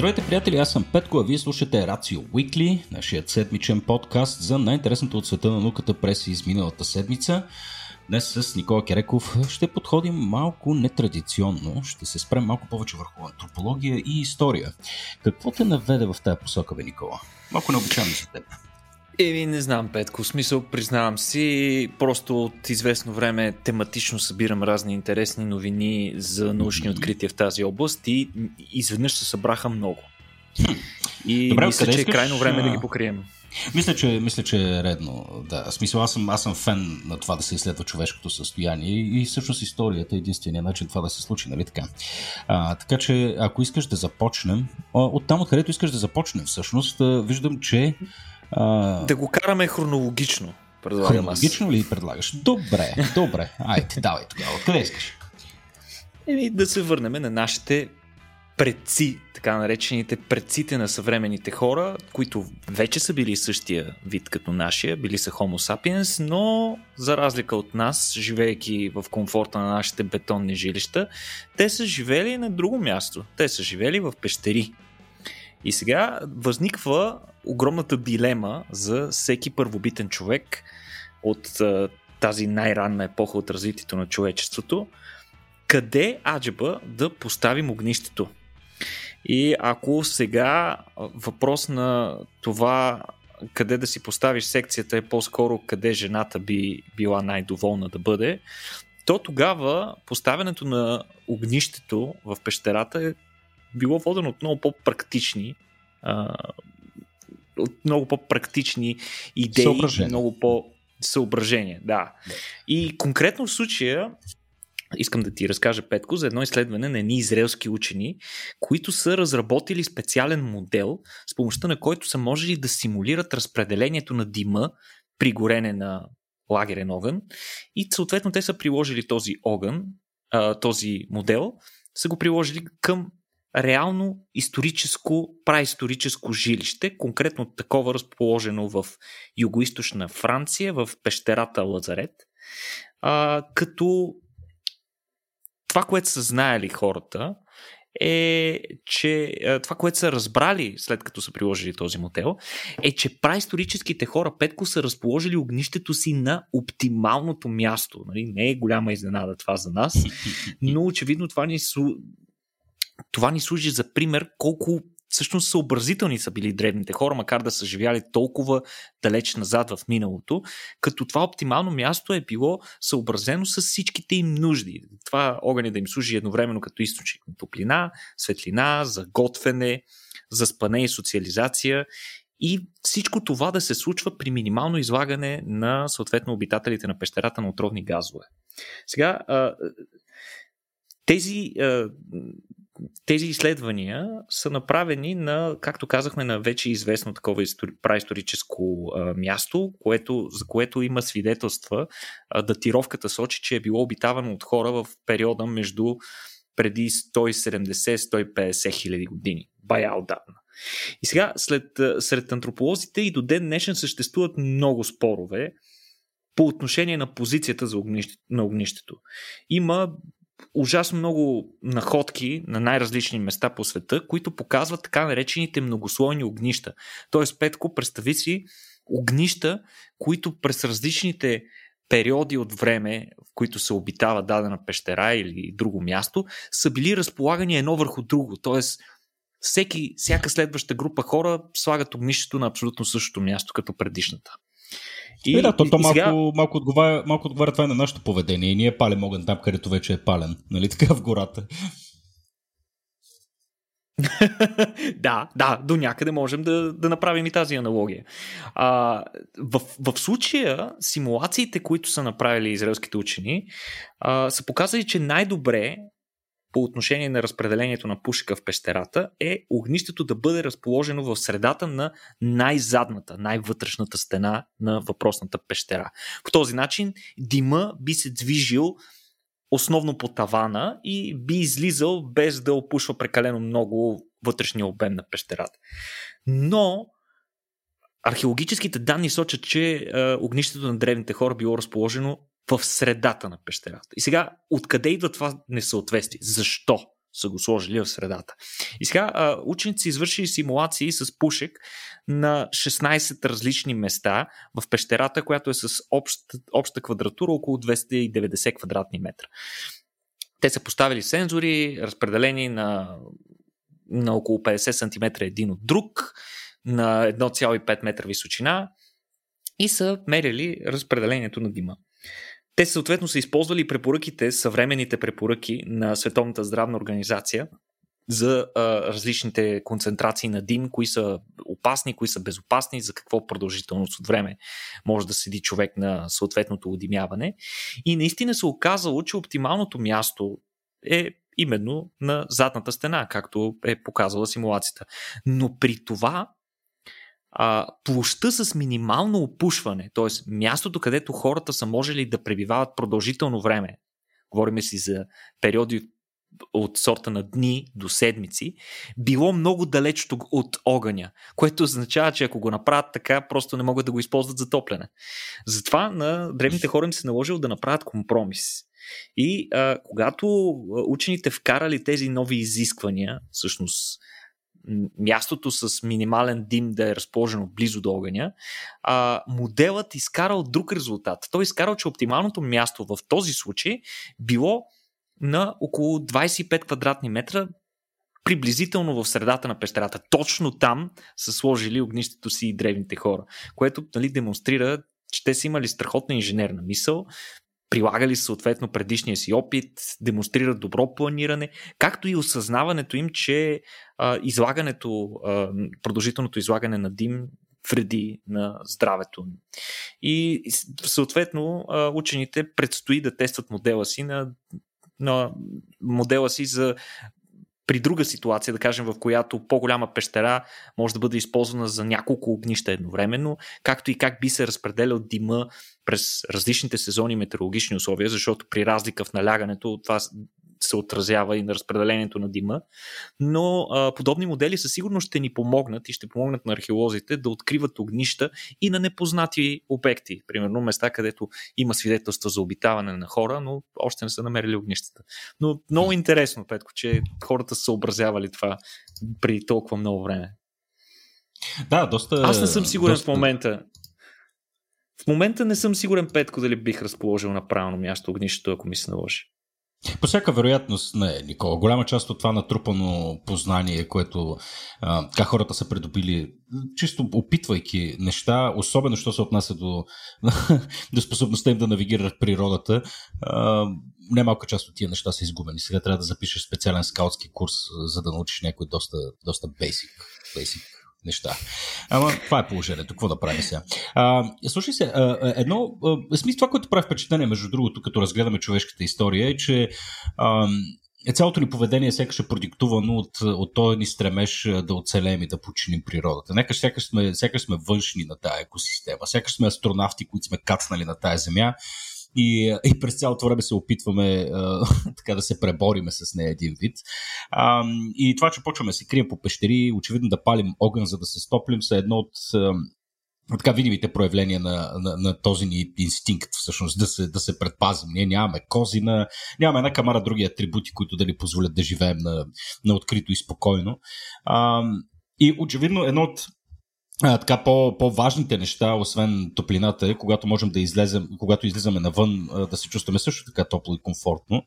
Здравейте, приятели! Аз съм Петко, а вие слушате Рацио Уикли, нашият седмичен подкаст за най-интересното от света на науката през изминалата седмица. Днес с Никола Кереков ще подходим малко нетрадиционно, ще се спрем малко повече върху антропология и история. Какво те наведе в тази посока, бе, Никола? Малко необичайно за теб. Еми, не знам, Петко. Смисъл, признавам си, просто от известно време тематично събирам разни интересни новини за научни открития в тази област и изведнъж се събраха много. И Добре, мисля, че е крайно време да ги покрием. Мисля, че, мисля, че е редно. Да. Смисъл, аз съм, аз съм фен на това да се изследва човешкото състояние и, и всъщност историята е единствения начин това да се случи, нали така? А, така че, ако искаш да започнем, от там, откъдето искаш да започнем, всъщност, виждам, че а... Да го караме хронологично. Хронологично аз. ли предлагаш? Добре, добре. Айде, давай тогава. Къде искаш? Еми, да се върнем на нашите предци, така наречените предците на съвременните хора, които вече са били същия вид като нашия, били са Homo sapiens, но за разлика от нас, живеейки в комфорта на нашите бетонни жилища, те са живели на друго място. Те са живели в пещери. И сега възниква огромната дилема за всеки първобитен човек от тази най-ранна епоха от развитието на човечеството, къде аджеба да поставим огнището. И ако сега въпрос на това къде да си поставиш секцията е по-скоро къде жената би била най-доволна да бъде, то тогава поставянето на огнището в пещерата е било водено от много по-практични от много по-практични идеи, съображения. много по съображения. Да. И конкретно в случая искам да ти разкажа, Петко, за едно изследване на едни израелски учени, които са разработили специален модел, с помощта на който са можели да симулират разпределението на дима при горене на лагерен огън и съответно те са приложили този огън, този модел, са го приложили към реално историческо, праисторическо жилище, конкретно такова разположено в югоисточна Франция, в пещерата Лазарет, а, като това, което са знаели хората, е, че това, което са разбрали след като са приложили този модел, е, че праисторическите хора, Петко, са разположили огнището си на оптималното място. Нали? Не е голяма изненада това за нас, но очевидно това ни това ни служи за пример колко всъщност съобразителни са били древните хора, макар да са живяли толкова далеч назад в миналото, като това оптимално място е било съобразено с всичките им нужди. Това огъня да им служи едновременно като източник на топлина, светлина, за готвене, за спане и социализация и всичко това да се случва при минимално излагане на съответно обитателите на пещерата на отровни газове. Сега, тези тези изследвания са направени на, както казахме, на вече известно такова истори, праисторическо място, което, за което има свидетелства. Датировката сочи, че е било обитавано от хора в периода между преди 170-150 хиляди години. Бая отдавна. И сега, след, сред антрополозите и до ден днешен съществуват много спорове по отношение на позицията за огнище, на огнището. Има ужасно много находки на най-различни места по света, които показват така наречените многослойни огнища. Тоест, Петко, представи си огнища, които през различните периоди от време, в които се обитава дадена пещера или друго място, са били разполагани едно върху друго. Тоест, всеки, всяка следваща група хора слагат огнището на абсолютно същото място като предишната. И, и да, то, то и, малко, сега... малко, отговаря, малко отговаря това и на нашето поведение. И ние палим огън там, където вече е пален. Нали така в гората? да, да, до някъде можем да, да направим и тази аналогия. А, в, в случая, симулациите, които са направили израелските учени, а, са показали, че най-добре по отношение на разпределението на пушека в пещерата е огнището да бъде разположено в средата на най-задната, най-вътрешната стена на въпросната пещера. По този начин дима би се движил основно по тавана и би излизал без да опушва прекалено много вътрешния обем на пещерата. Но археологическите данни сочат, че е, огнището на древните хора било разположено в средата на пещерата. И сега, откъде идва това несъответствие? Защо? са го сложили в средата. И сега ученици извършили симулации с пушек на 16 различни места в пещерата, която е с обща, обща квадратура около 290 квадратни метра. Те са поставили сензори, разпределени на, на около 50 см един от друг, на 1,5 метра височина и са мерили разпределението на дима. Те съответно са използвали препоръките, съвременните препоръки на Световната здравна организация за а, различните концентрации на дим, кои са опасни, кои са безопасни, за какво продължителност от време може да седи човек на съответното удимяване. И наистина се оказало, че оптималното място е именно на задната стена, както е показала симулацията. Но при това а, площа с минимално опушване, т.е. мястото, където хората са можели да пребивават продължително време, говорим си за периоди от сорта на дни до седмици, било много далеч от огъня, което означава, че ако го направят така, просто не могат да го използват за топлене. Затова на древните хора им се наложило да направят компромис. И а, когато учените вкарали тези нови изисквания, всъщност мястото с минимален дим да е разположено близо до огъня, а, моделът изкарал друг резултат. Той изкарал, че оптималното място в този случай било на около 25 квадратни метра, приблизително в средата на пещерата. Точно там са сложили огнището си и древните хора, което нали, демонстрира, че те са имали страхотна инженерна мисъл, прилагали съответно предишния си опит, демонстрират добро планиране, както и осъзнаването им, че а, излагането, а, продължителното излагане на дим вреди на здравето. И съответно учените предстои да тестват модела си на, на модела си за при друга ситуация, да кажем, в която по-голяма пещера може да бъде използвана за няколко огнища едновременно, както и как би се разпределял дима през различните сезони метеорологични условия, защото при разлика в налягането това се отразява и на разпределението на дима. Но а, подобни модели със сигурност ще ни помогнат и ще помогнат на археолозите да откриват огнища и на непознати обекти. Примерно места, където има свидетелства за обитаване на хора, но още не са намерили огнищата. Но много интересно, Петко, че хората са съобразявали това при толкова много време. Да, доста. Аз не съм сигурен доста... в момента. В момента не съм сигурен, Петко, дали бих разположил на правилно място огнището, ако ми се наложи. По всяка вероятност не, Никола. Голяма част от това натрупано познание, което а, как хората са придобили, чисто опитвайки неща, особено що се отнася до, до способността им да навигират природата, а, немалка част от тия неща са изгубени. Сега трябва да запишеш специален скаутски курс, за да научиш някой доста, доста basic, basic неща. Ама това е положението. Какво да правим сега? А, слушай се, едно, смисъл това, което прави впечатление, между другото, като разгледаме човешката история, е, че а, е цялото ни поведение сякаш е продиктувано от, от този ни стремеж да оцелеем и да починим природата. Нека сякаш сме, сякаш сме външни на тази екосистема, сякаш сме астронавти, които сме кацнали на тази земя и, и през цялото време се опитваме а, така да се пребориме с нея един вид. А, и това, че почваме да се крием по пещери, очевидно да палим огън, за да се стоплим, са едно от така видимите проявления на, на, на този ни инстинкт, всъщност, да се, да се предпазим. Ние нямаме козина, нямаме една камара други атрибути, които да ни позволят да живеем на, на открито и спокойно. А, и очевидно едно от а, така по, по-важните неща, освен топлината е, когато можем да излезем, когато излизаме навън, да се чувстваме също така топло и комфортно.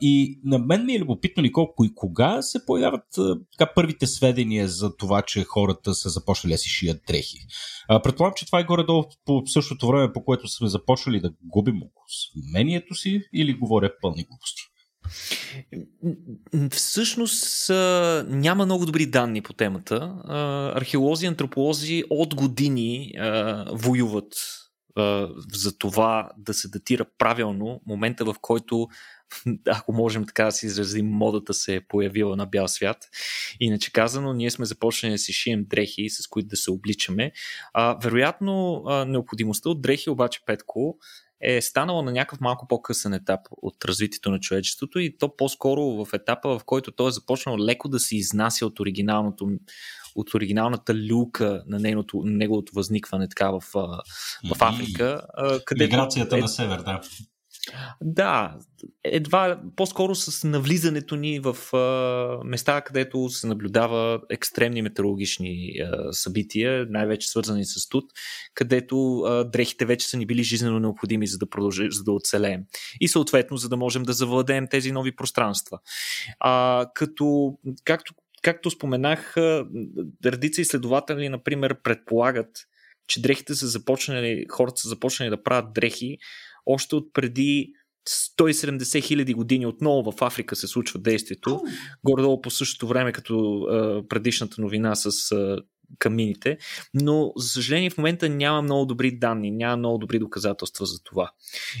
И на мен ми е любопитно, колко и кога се появяват така, първите сведения за това, че хората са започнали да си шият дрехи. Предполагам, че това е горе-долу по същото време, по което сме започнали да губим мнението си или говоря пълни глупости. Всъщност няма много добри данни по темата. Археолози и антрополози от години воюват за това да се датира правилно момента, в който ако можем така да си изразим, модата се е появила на бял свят. Иначе казано, ние сме започнали да си шием дрехи, с които да се обличаме. Вероятно, необходимостта от дрехи обаче, Петко, е станало на някакъв малко по-късен етап от развитието на човечеството и то по-скоро в етапа, в който той е започнал леко да се изнася от оригиналното от оригиналната люка на нейното, неговото възникване така в, в Африка. Където Миграцията е, на север, да. Да, едва по-скоро с навлизането ни в а, места, където се наблюдава екстремни метеорологични а, събития, най-вече свързани с тут, където а, дрехите вече са ни били жизненно необходими, за да продължи, за да оцелеем. И съответно, за да можем да завладеем тези нови пространства. А, като, както, както споменах, редица изследователи, например, предполагат, че дрехите са започнали, хората са започнали да правят дрехи още от преди 170 хиляди години отново в Африка се случва действието, горе-долу по същото време като а, предишната новина с а, камините, но за съжаление в момента няма много добри данни, няма много добри доказателства за това.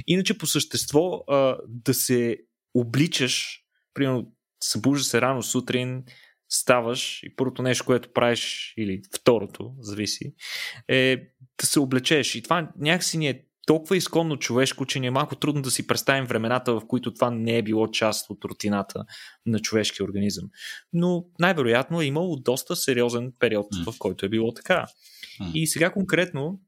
Иначе по същество а, да се обличаш, примерно събужда се рано сутрин, ставаш и първото нещо, което правиш, или второто, зависи, е да се облечеш. И това някакси ни е толкова изконно човешко, че ни е малко трудно да си представим времената, в които това не е било част от рутината на човешкия организъм. Но най-вероятно е имало доста сериозен период, в който е било така. И сега конкретно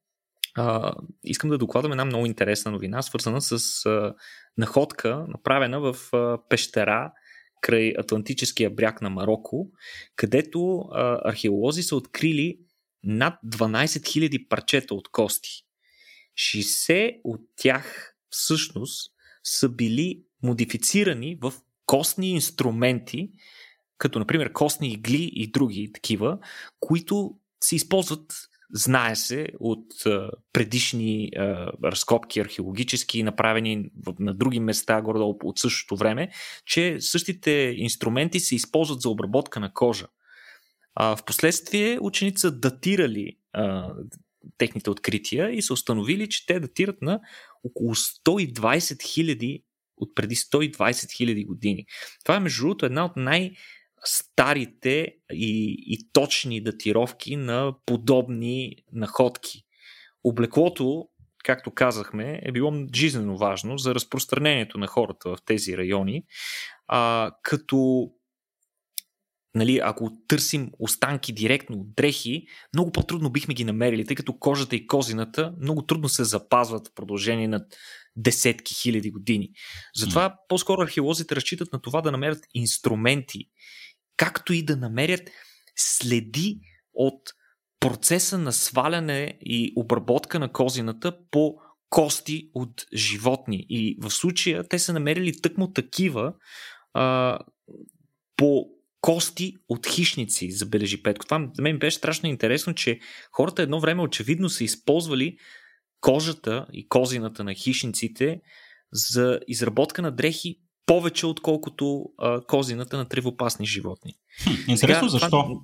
а, искам да докладвам една много интересна новина, свързана с а, находка, направена в а, пещера край Атлантическия бряг на Марокко, където а, археолози са открили над 12 000 парчета от кости. 60 от тях всъщност са били модифицирани в костни инструменти, като например костни игли и други такива, които се използват, знае се, от предишни разкопки археологически, направени на други места, горе от същото време, че същите инструменти се използват за обработка на кожа. А, впоследствие ученици са датирали техните открития и са установили, че те датират на около 120 хиляди от преди 120 хиляди години. Това е между другото една от най- старите и, и точни датировки на подобни находки. Облеклото, както казахме, е било жизненно важно за разпространението на хората в тези райони, а, като нали, ако търсим останки директно от дрехи, много по-трудно бихме ги намерили, тъй като кожата и козината много трудно се запазват в продължение на десетки хиляди години. Затова mm. по-скоро археолозите разчитат на това да намерят инструменти, както и да намерят следи от процеса на сваляне и обработка на козината по кости от животни. И в случая те са намерили тъкмо такива а, по кости от хищници, забележи Петко. Това за мен беше страшно интересно, че хората едно време очевидно са използвали кожата и козината на хищниците за изработка на дрехи повече, отколкото а, козината на тревопасни животни. Хм, интересно Сега, защо? Това,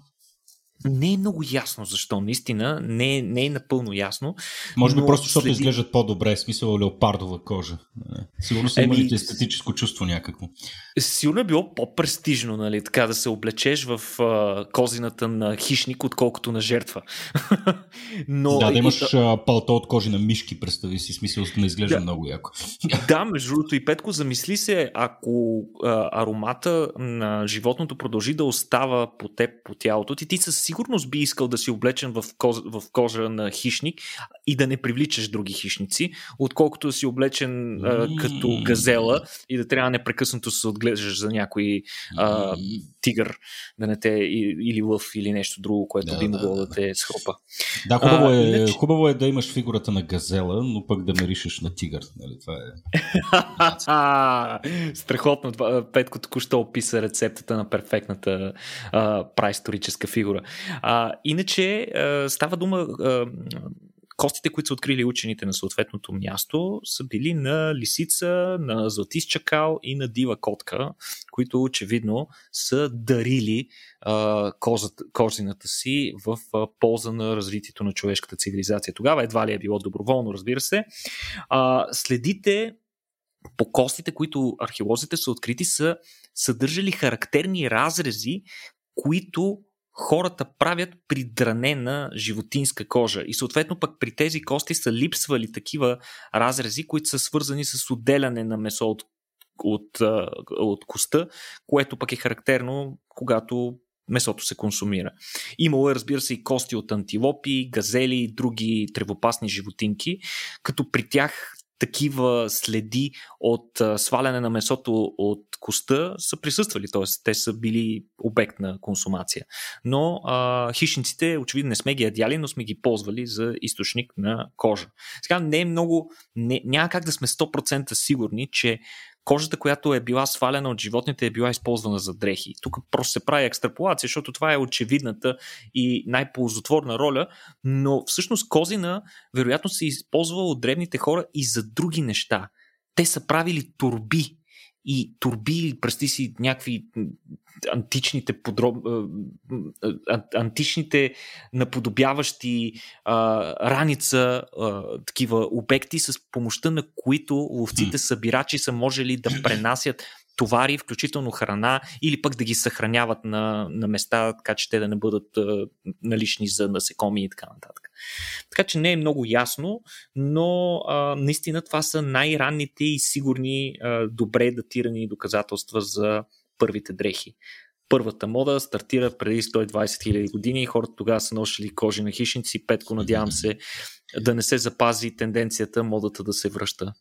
не е много ясно защо, наистина, не е, не е напълно ясно. Може би просто защото следи... изглеждат по-добре, смисъл леопардова кожа. Сигурно са имали Еми... естетическо чувство някакво. Сигурно е било по-престижно, нали, така да се облечеш в а, козината на хищник, отколкото на жертва. Но, да, да имаш и... палто от кожи на мишки, представи си, смисъл не изглежда да. много яко. да, между другото и Петко, замисли се, ако а, аромата на животното продължи да остава по теб, по тялото ти, ти със сигурност би искал да си облечен в кожа, в кожа на хищник и да не привличаш други хищници, отколкото да си облечен а, като газела и да трябва непрекъснато се отглеждаш за някой а, тигър, да не те, или лъв, или нещо друго, което да, би могло да, да, да те схропа. Да, хубаво, а, е, иначе... хубаво е да имаш фигурата на газела, но пък да меришеш на тигър. Нали? Това е. Страхотно. Петко току-що описа рецептата на перфектната а, праисторическа фигура. А, иначе а, става дума. А, костите, които са открили учените на съответното място, са били на лисица, на златист чакал и на дива котка, които очевидно са дарили а, козата, козината си в а, полза на развитието на човешката цивилизация. Тогава едва ли е било доброволно, разбира се. А, следите по костите, които археолозите са открити, са съдържали характерни разрези, които хората правят при дранена животинска кожа. И съответно пък при тези кости са липсвали такива разрези, които са свързани с отделяне на месо от, от, от коста, което пък е характерно, когато месото се консумира. Имало е, разбира се, и кости от антилопи, газели и други тревопасни животинки, като при тях такива следи от сваляне на месото от коста са присъствали, т.е. те са били обект на консумация. Но а, хищниците, очевидно, не сме ги ядяли, но сме ги ползвали за източник на кожа. Сега не е много, не, няма как да сме 100% сигурни, че кожата, която е била свалена от животните, е била използвана за дрехи. Тук просто се прави екстраполация, защото това е очевидната и най-ползотворна роля, но всъщност козина вероятно се използва от древните хора и за други неща. Те са правили турби и турби, пръсти си някакви античните, подроб... античните наподобяващи а, раница а, такива обекти, с помощта на които ловците събирачи са можели да пренасят товари, включително храна, или пък да ги съхраняват на, на места, така че те да не бъдат а, налични за насекоми и така нататък. Така че не е много ясно, но а, наистина това са най-ранните и сигурни, а, добре датирани доказателства за първите дрехи. Първата мода стартира преди 120 000 години хората тогава са носили кожи на хищници. Петко, надявам се да не се запази тенденцията модата да се връща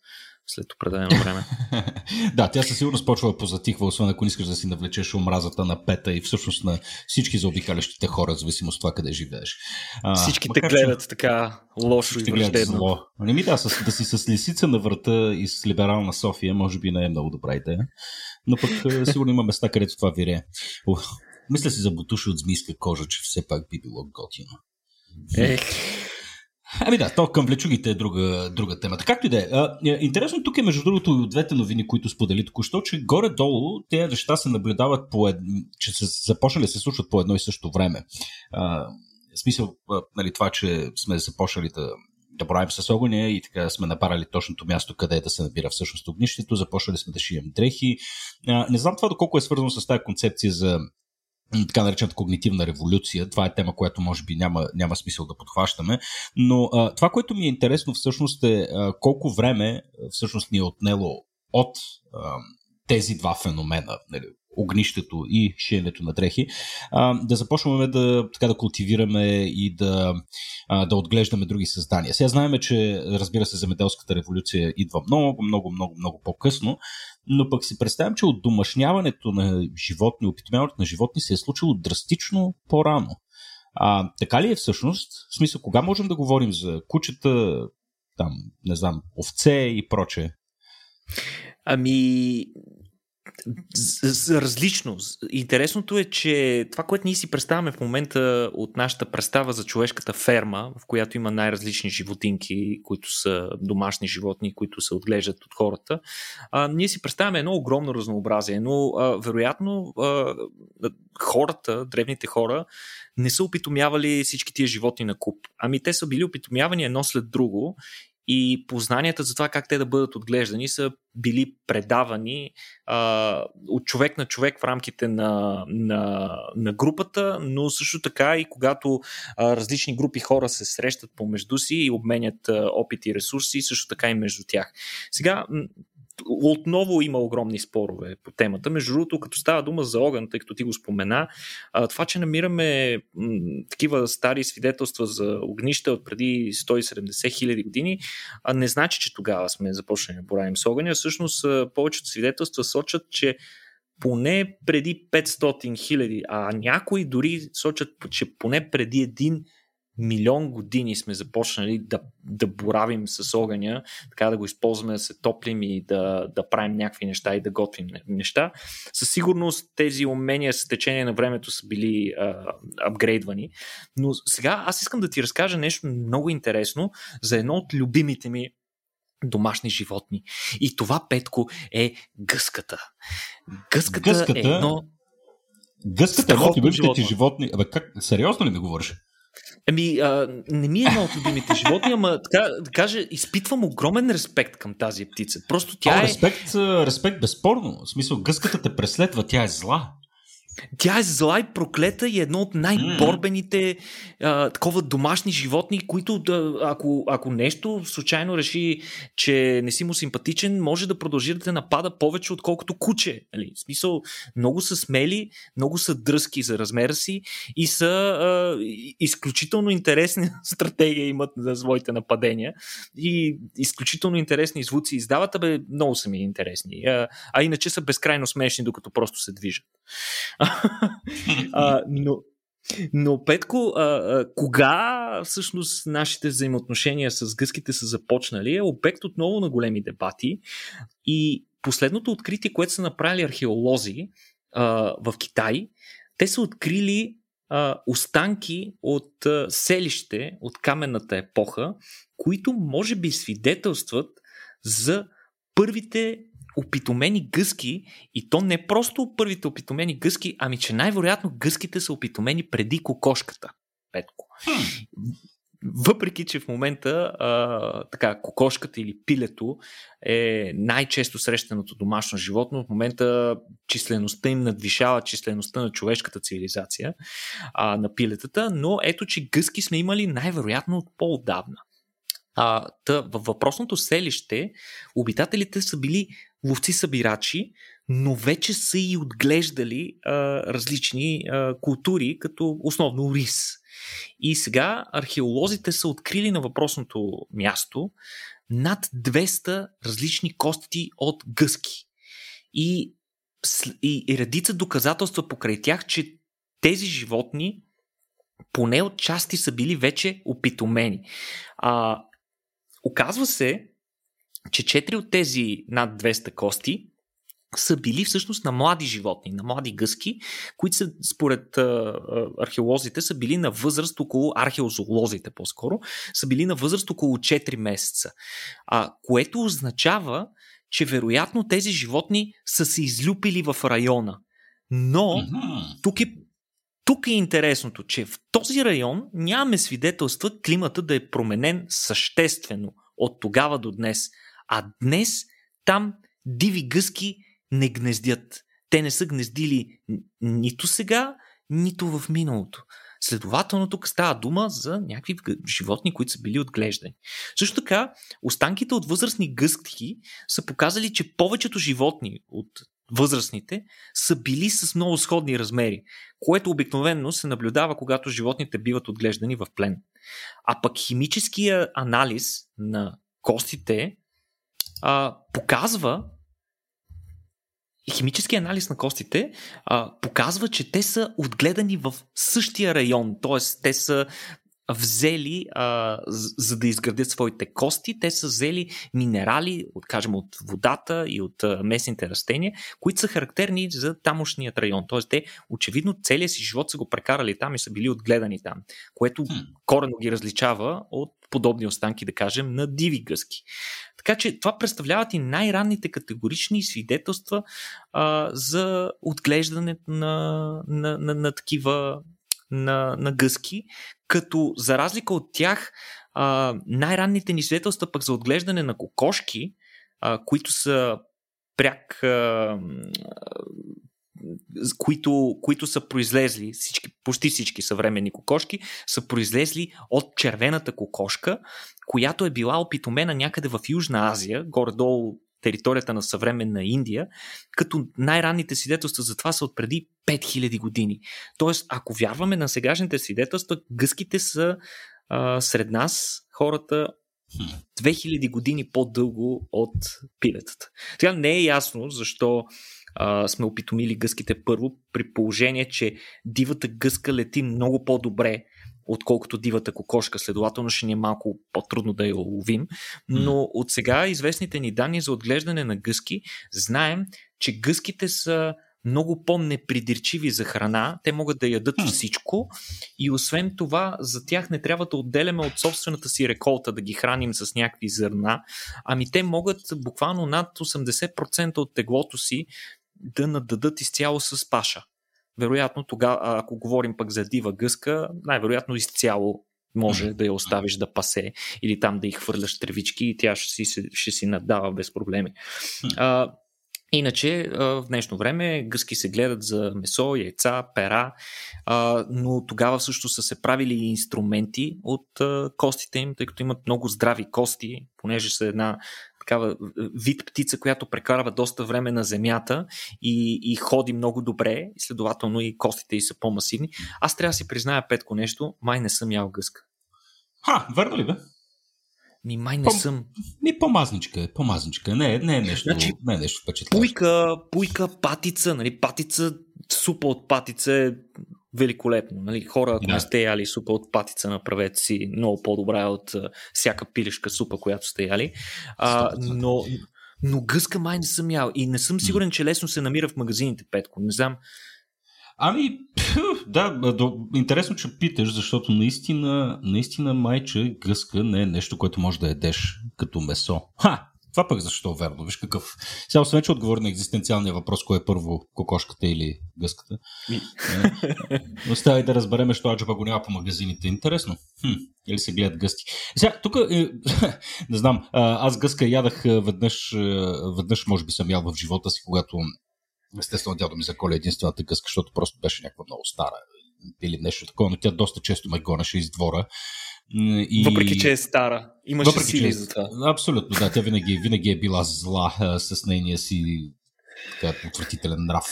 след определено време. да, тя със сигурност почва да позатихва, освен ако не искаш да си навлечеш омразата на пета и всъщност на всички заобикалящите хора, зависимо от това къде живееш. Всички те гледат че... така лошо и враждебно. Не ми да, с, да си с лисица на врата и с либерална София, може би не е много добра идея, но пък е, сигурно има места, където това вирее. Мисля си за бутуши от змийска кожа, че все пак би било готино. Ех. Ами да, то към влечугите е друга, друга тема. Както и да е. Интересно тук е, между другото, и от двете новини, които сподели току-що, че горе-долу тези неща се наблюдават по ед... че се започнали да се случват по едно и също време. А, в смисъл, нали, това, че сме започнали да да боравим с огъня и така сме напарали точното място, къде е да се набира всъщност огнището, започнали сме да шием дрехи. А, не знам това доколко е свързано с тази концепция за така наречената когнитивна революция. Това е тема, която може би няма, няма смисъл да подхващаме. Но а, това, което ми е интересно всъщност е а, колко време всъщност ни е отнело от а, тези два феномена, нали, огнището и шиенето на дрехи, а, да започваме да, така, да култивираме и да, а, да отглеждаме други създания. Сега знаем, че разбира се, земеделската революция идва много, много, много, много по-късно, но пък си представям, че от домашняването на животни, опитомяването на животни се е случило драстично по-рано. А, така ли е всъщност? В смисъл, кога можем да говорим за кучета, там, не знам, овце и прочее? Ами, различно. Интересното е, че това, което ние си представяме в момента от нашата представа за човешката ферма, в която има най-различни животинки, които са домашни животни, които се отглеждат от хората, а, ние си представяме едно огромно разнообразие, но а, вероятно а, хората, древните хора, не са опитомявали всички тия животни на куп. Ами те са били опитомявани едно след друго и познанията за това как те да бъдат отглеждани са били предавани а, от човек на човек в рамките на, на, на групата, но също така и когато а, различни групи хора се срещат помежду си и обменят а, опит и ресурси, също така и между тях. Сега, отново има огромни спорове по темата. Между другото, като става дума за огън, тъй като ти го спомена, това, че намираме такива стари свидетелства за огнища от преди 170 хиляди години, не значи, че тогава сме започнали да боравим с огъня. Всъщност, повечето свидетелства сочат, че поне преди 500 хиляди, а някои дори сочат, че поне преди един милион години сме започнали да, да боравим с огъня, така да го използваме да се топлим и да, да правим някакви неща и да готвим неща. Със сигурност тези умения с течение на времето са били а, апгрейдвани. Но сега аз искам да ти разкажа нещо много интересно за едно от любимите ми домашни животни. И това, Петко, е гъската. Гъската, гъската... е едно Гъската е едно от любимите ти животни. Абе, как? Сериозно ли ми говориш? Ами, а, не ми е едно от любимите животни, ама така да кажа, изпитвам огромен респект към тази птица. Просто тя а, е... Респект, респект безспорно. В смисъл, гъската те преследва, тя е зла. Тя е зла и проклета и едно от най-борбените а, такова домашни животни, които да, ако, ако нещо случайно реши, че не си му симпатичен, може да продължи да те напада повече, отколкото куче. Нали? В смисъл, много са смели, много са дръзки за размера си и са а, изключително интересни стратегии имат за своите нападения и изключително интересни звуци издават, бе, много са ми интересни. А, а иначе са безкрайно смешни, докато просто се движат а, но, но, Петко, а, а, кога всъщност нашите взаимоотношения с гъските са започнали е обект отново на големи дебати. И последното откритие, което са направили археолози а, в Китай, те са открили а, останки от а, селище от каменната епоха, които може би свидетелстват за първите опитомени гъски и то не просто първите опитомени гъски, ами че най-вероятно гъските са опитомени преди кокошката. Петко. Въпреки, че в момента а, така, кокошката или пилето е най-често срещаното домашно животно, в момента числеността им надвишава числеността на човешката цивилизация, а, на пилетата, но ето, че гъски сме имали най-вероятно от по-отдавна. А, тъ, във въпросното селище обитателите са били ловци-събирачи, но вече са и отглеждали а, различни а, култури, като основно рис. И сега археолозите са открили на въпросното място над 200 различни кости от гъски. И, и, и редица доказателства покрай тях, че тези животни поне от части са били вече опитомени. А, оказва се, че 4 от тези над 200 кости са били всъщност на млади животни, на млади гъски, които са, според а, археолозите са били на възраст около, археозолозите по-скоро, са били на възраст около 4 месеца. А, което означава, че вероятно тези животни са се излюпили в района. Но mm-hmm. тук е тук е интересното, че в този район нямаме свидетелства климата да е променен съществено от тогава до днес. А днес там диви гъски не гнездят. Те не са гнездили нито сега, нито в миналото. Следователно тук става дума за някакви животни, които са били отглеждани. Също така, останките от възрастни гъски са показали, че повечето животни от възрастните са били с много сходни размери, което обикновено се наблюдава, когато животните биват отглеждани в плен. А пък химическия анализ на костите а, показва, химически анализ на костите а, показва, че те са отгледани в същия район, т.е. те са взели, а, за да изградят своите кости, те са взели минерали, от, кажем, от водата и от а, местните растения, които са характерни за тамошният район. Тоест, те очевидно целият си живот са го прекарали там и са били отгледани там, което корено ги различава от подобни останки, да кажем, на диви гъски. Така че това представляват и най-ранните категорични свидетелства а, за отглеждането на, на, на, на такива на, на гъски, като за разлика от тях а, най-ранните ни свидетелства пък за отглеждане на кокошки, а, които са пряк а, които, които са произлезли, всички, почти всички съвременни кокошки, са произлезли от червената кокошка, която е била опитомена някъде в Южна Азия, горе-долу територията на съвременна Индия, като най-ранните свидетелства за това са от преди 5000 години. Тоест, ако вярваме на сегашните свидетелства, гъските са а, сред нас хората 2000 години по-дълго от пилетата. Сега не е ясно защо а, сме опитомили гъските първо, при положение, че дивата гъска лети много по-добре отколкото дивата кокошка. Следователно ще ни е малко по-трудно да я ловим. Но от сега известните ни данни за отглеждане на гъски знаем, че гъските са много по-непридирчиви за храна. Те могат да ядат всичко и освен това за тях не трябва да отделяме от собствената си реколта да ги храним с някакви зърна. Ами те могат буквално над 80% от теглото си да нададат изцяло с паша вероятно тогава, ако говорим пък за дива гъска, най-вероятно изцяло може да я оставиш да пасе или там да й хвърляш тревички и тя ще си, ще си надава без проблеми. А, Иначе в днешно време гъски се гледат за месо, яйца, пера, но тогава също са се правили инструменти от костите им, тъй като имат много здрави кости, понеже са една такава вид птица, която прекарва доста време на земята и, и ходи много добре, следователно и костите й са по-масивни. Аз трябва да си призная, Петко, нещо, май не съм ял гъска. Ха, верно ли бе? Ми май не По, съм. Ми по-мазничка е, по-мазничка. Не, не е нещо, значи, не е нещо впечатляващо. Пуйка, пуйка, патица, нали, патица, супа от патица е великолепно. Нали? Хора, ако да. не сте яли супа от патица, направете си много по-добра от uh, всяка пилешка супа, която сте яли. А, но, но гъска май не съм ял и не съм сигурен, че лесно се намира в магазините, Петко. Не знам. Ами, да, до, интересно, че питаш, защото наистина, наистина майче гъска не е нещо, което може да ядеш като месо. Ха! Това пък защо верно? Виж какъв. Сега, освен, че отговори на екзистенциалния въпрос, кое е първо, кокошката или гъската. Е, оставай да разбереме, що аджаба го няма по магазините. Интересно. Хм, или се гледат гъсти. Сега, тук, е, не знам, аз гъска ядах веднъж, веднъж може би съм ял в живота си, когато естествено дядо ми заколя единствената гъска, защото просто беше някаква много стара или нещо такова, но тя доста често ме гонеше из двора. И... Въпреки, че е стара. Имаше Въпреки, сили че... За това. Абсолютно, да. Тя винаги, винаги е била зла а, с нейния си така, отвратителен нрав.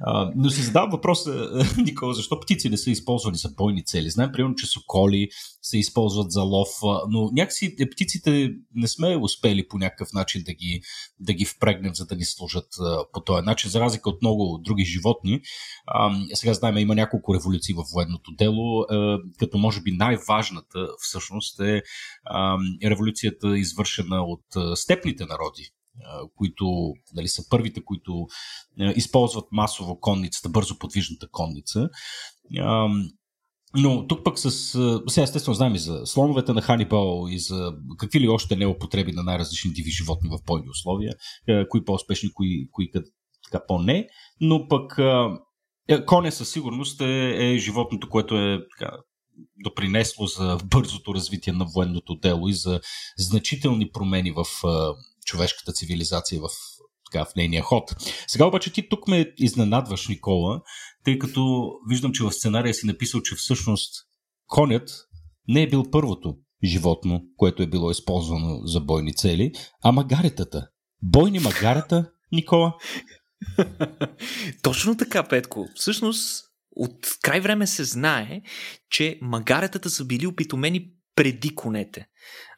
А, но си задавам въпроса, Никола, защо птици не са използвани за бойни цели? Знаем, примерно, че соколи се използват за лов, но някакси е, птиците не сме успели по някакъв начин да ги, да ги впрегнем, за да ни служат по този начин, за разлика от много други животни. А, сега знаем, има няколко революции в военното дело, като може би най-важната всъщност е а, революцията извършена от степните народи които нали, са първите, които използват масово конницата, бързо подвижната конница. Но тук пък с... Сега естествено знаем и за слоновете на Ханибал и за какви ли още неупотреби на най-различни диви животни в бойни условия, кои по-успешни, кои, кои така по-не, но пък е, коня със сигурност е, е животното, което е така, допринесло за бързото развитие на военното дело и за значителни промени в човешката цивилизация в, така, в нейния ход. Сега обаче ти тук ме изненадваш, Никола, тъй като виждам, че в сценария си написал, че всъщност конят не е бил първото животно, което е било използвано за бойни цели, а магаретата. Бойни магарета, Никола? Точно така, Петко. Всъщност, от край време се знае, че магаретата са били опитомени преди конете.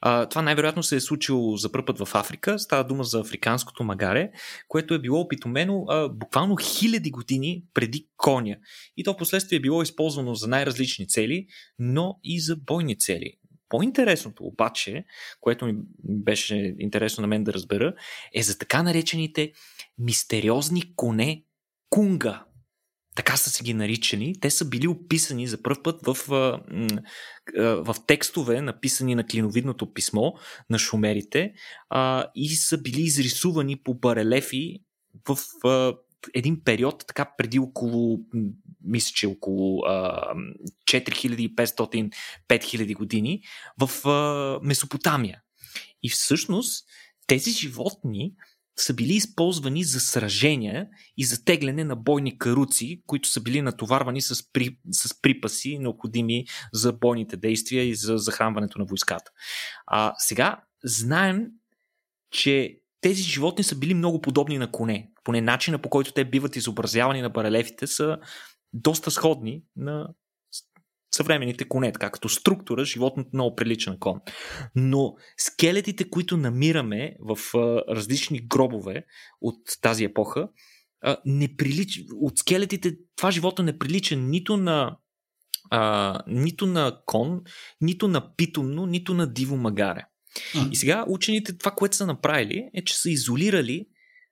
А, това най-вероятно се е случило за първ път в Африка. Става дума за африканското магаре, което е било опитомено а, буквално хиляди години преди коня. И то последствие е било използвано за най-различни цели, но и за бойни цели. По-интересното обаче, което ми беше интересно на мен да разбера, е за така наречените мистериозни коне кунга така са си ги наричани, те са били описани за първ път в, в текстове, написани на клиновидното писмо на шумерите и са били изрисувани по барелефи в един период, така преди около, мисля, че около 4500-5000 години в Месопотамия. И всъщност тези животни са били използвани за сражения и за тегляне на бойни каруци, които са били натоварвани с, при, с припаси, необходими за бойните действия и за захранването на войската. А, сега знаем, че тези животни са били много подобни на коне. Поне начина по който те биват изобразявани на барелефите са доста сходни на съвременните коне, така като структура, животното много прилича на кон. Но скелетите, които намираме в а, различни гробове от тази епоха, а, не прилича, от скелетите това животно не прилича нито на а, нито на кон, нито на питомно, нито на диво магаре. И сега учените това, което са направили, е, че са изолирали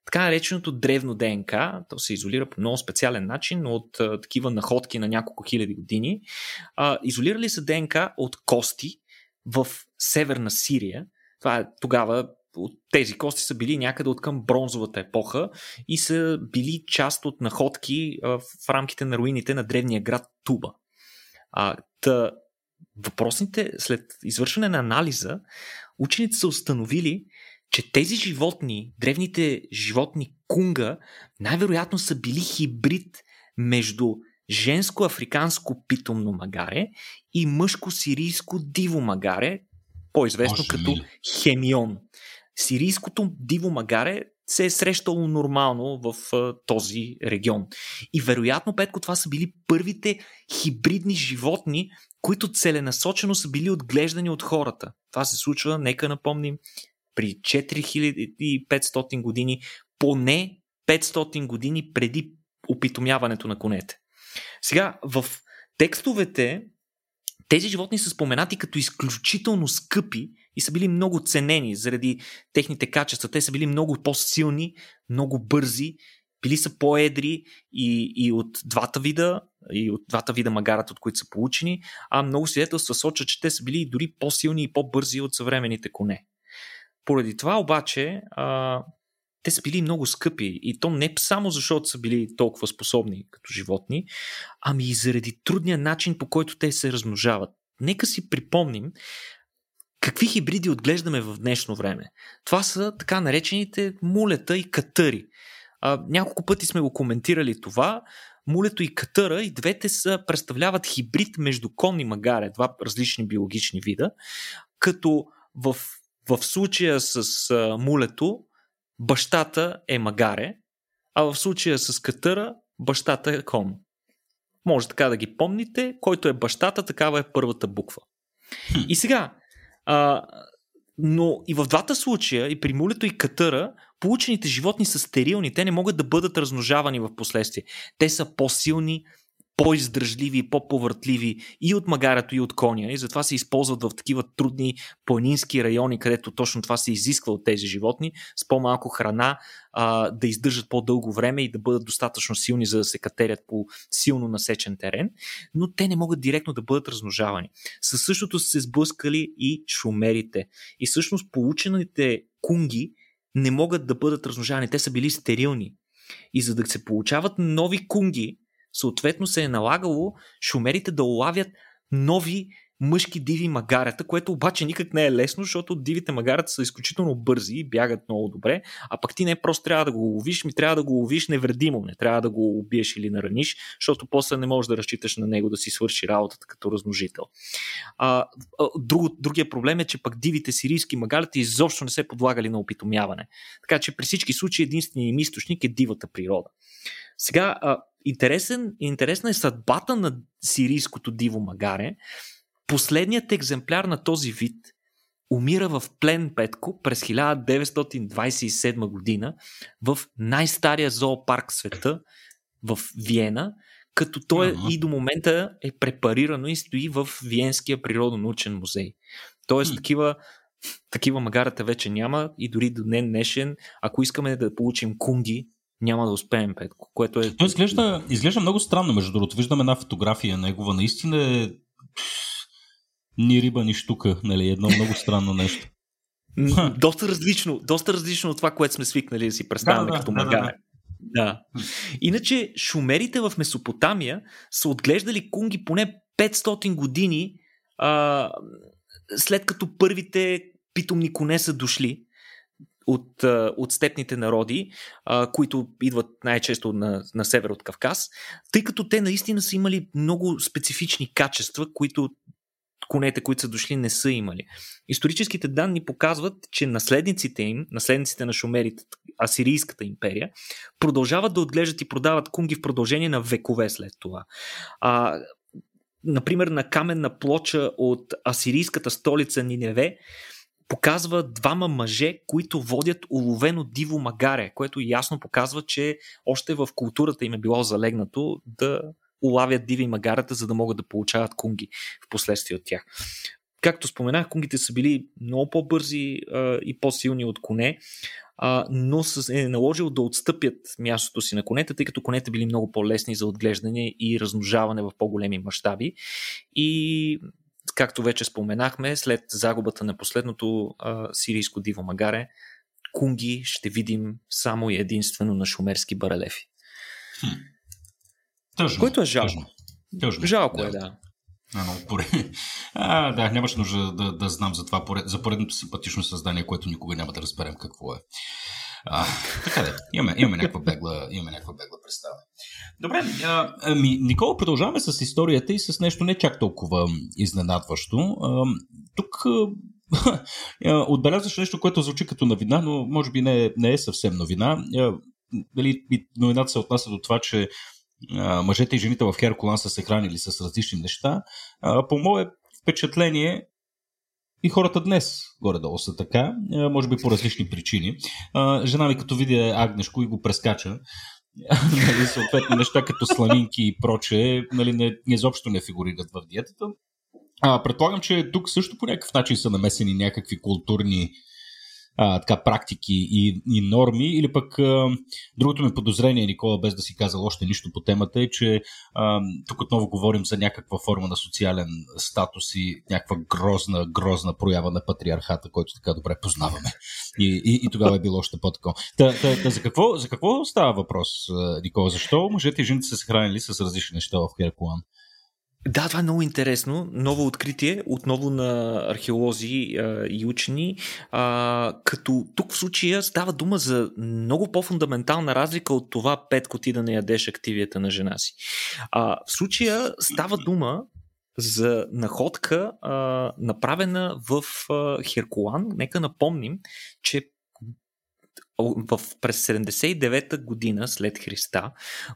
така нареченото древно ДНК, то се изолира по много специален начин от а, такива находки на няколко хиляди години. А, изолирали са ДНК от кости в северна Сирия. Това е тогава тези кости са били някъде от към бронзовата епоха и са били част от находки а, в рамките на руините на древния град Туба. А, та, въпросните, след извършване на анализа, учените са установили, че тези животни, древните животни кунга, най-вероятно са били хибрид между женско африканско питомно магаре и мъжко сирийско диво магаре, по-известно Може като хемион. Сирийското диво магаре се е срещало нормално в а, този регион. И вероятно, Петко, това са били първите хибридни животни, които целенасочено са били отглеждани от хората. Това се случва, нека напомним, при 4500 години, поне 500 години преди опитомяването на конете. Сега, в текстовете тези животни са споменати като изключително скъпи и са били много ценени заради техните качества. Те са били много по-силни, много бързи, били са по-едри и, и от двата вида, и от двата вида магарата, от които са получени, а много свидетелства сочат, че те са били дори по-силни и по-бързи от съвременните коне. Поради това обаче а, те са били много скъпи и то не само защото са били толкова способни като животни, ами и заради трудния начин по който те се размножават. Нека си припомним какви хибриди отглеждаме в днешно време. Това са така наречените мулета и катъри. А, няколко пъти сме го коментирали това. Мулето и катъра и двете са, представляват хибрид между кон и магаре, два различни биологични вида, като в, в случая с а, мулето бащата е магаре, а в случая с катъра бащата е кон. Може така да ги помните, който е бащата, такава е първата буква. И сега, а, но и в двата случая, и при мулето и катъра, получените животни са стерилни. Те не могат да бъдат размножавани в последствие. Те са по-силни, по-издръжливи по-повъртливи и от магарето, и от коня. И затова се използват в такива трудни планински райони, където точно това се изисква от тези животни, с по-малко храна, а, да издържат по-дълго време и да бъдат достатъчно силни, за да се катерят по силно насечен терен, но те не могат директно да бъдат размножавани. Със същото са се сблъскали и шумерите. И всъщност получените кунги не могат да бъдат размножавани. Те са били стерилни. И за да се получават нови кунги, съответно се е налагало шумерите да улавят нови мъжки диви магарета, което обаче никак не е лесно, защото дивите магарета са изключително бързи и бягат много добре, а пък ти не просто трябва да го ловиш, ми трябва да го ловиш невредимо, не трябва да го убиеш или нараниш, защото после не можеш да разчиташ на него да си свърши работата като размножител. А, друг, другия проблем е, че пък дивите сирийски магарета изобщо не се подлагали на опитомяване. Така че при всички случаи единственият им източник е дивата природа. Сега, интересен, интересна е съдбата на сирийското диво магаре. Последният екземпляр на този вид умира в плен Петко през 1927 година в най-стария зоопарк в света в Виена, като той uh-huh. и до момента е препарирано и стои в Виенския природонаучен музей. Тоест, uh-huh. такива, такива магарата вече няма и дори до днен днешен, ако искаме да получим кунги, няма да успеем, Петко. Което е... Той изглежда, изглежда много странно, между другото. Виждам една фотография негова. Наистина е ни риба, ни штука. Нали? Едно много странно нещо. доста различно, доста различно от това, което сме свикнали да си представяме да, като да, магаре. Да, да. да. Иначе шумерите в Месопотамия са отглеждали кунги поне 500 години а, след като първите питомни коне са дошли от, от степните народи, които идват най-често на, на север от Кавказ, тъй като те наистина са имали много специфични качества, които конете, които са дошли, не са имали. Историческите данни показват, че наследниците им, наследниците на шумерите, Асирийската империя, продължават да отглеждат и продават кунги в продължение на векове след това. А, например, на каменна плоча от асирийската столица Ниневе показва двама мъже, които водят уловено диво магаре, което ясно показва, че още в културата им е било залегнато да улавят диви магарата, за да могат да получават кунги в последствие от тях. Както споменах, кунгите са били много по-бързи а, и по-силни от коне, а, но се е наложил да отстъпят мястото си на конете, тъй като конете били много по-лесни за отглеждане и размножаване в по-големи мащаби. И както вече споменахме, след загубата на последното а, сирийско диво магаре, кунги ще видим само и единствено на шумерски барелефи. Хм. Тъжно. Което е жалко. Тъжно. Жалко е, да. А, много А, да, нямаш нужда да, да знам за това, за поредното симпатично създание, което никога няма да разберем какво е. А, така да, имаме, имаме, някаква бегла, имаме някаква бегла представа. Добре, а, ами, Никола, продължаваме с историята и с нещо не чак толкова изненадващо. А, тук отбелязваш нещо, което звучи като новина, но може би не, не е съвсем новина. Дали, новината се отнася до това, че мъжете и жените в Херкулан са се хранили с различни неща. По мое впечатление, и хората днес горе-долу са така, може би по различни причини. Жена ми като видя Агнешко и го прескача, нали, съответно неща като сламинки и проче, нали, не, изобщо не фигурират в диетата. А, предполагам, че тук също по някакъв начин са намесени някакви културни а, така, практики и, и норми, или пък а, другото ми подозрение, Никола, без да си казал още нищо по темата, е, че а, тук отново говорим за някаква форма на социален статус и някаква грозна, грозна проява на патриархата, който така добре познаваме. И, и, и тогава е било още по-тако. Та, та, та, за, какво, за какво става въпрос, Никола? Защо мъжете и жените са се хранили с различни неща в Херкулан? Да, това е много интересно. Ново откритие, отново на археолози а, и учени. А, като тук в случая става дума за много по-фундаментална разлика от това Петко ти да не ядеш активията на жена си. А, в случая става дума за находка, а, направена в а, Херкулан. Нека напомним, че в, през 79-та година след Христа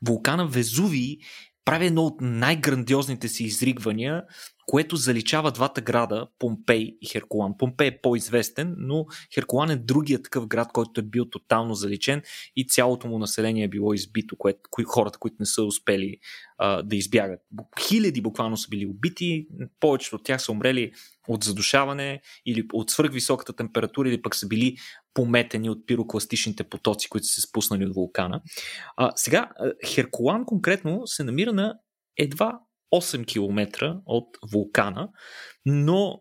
вулкана Везуви прави едно от най-грандиозните си изригвания, което заличава двата града, Помпей и Херкулан. Помпей е по-известен, но Херкулан е другия такъв град, който е бил тотално заличен и цялото му население е било избито, което, кои, хората, които не са успели а, да избягат. Хиляди буквално са били убити, повечето от тях са умрели от задушаване или от свръхвисоката температура или пък са били пометени от пирокластичните потоци, които са се спуснали от вулкана. А, сега, Херкулан конкретно се намира на едва 8 км от вулкана, но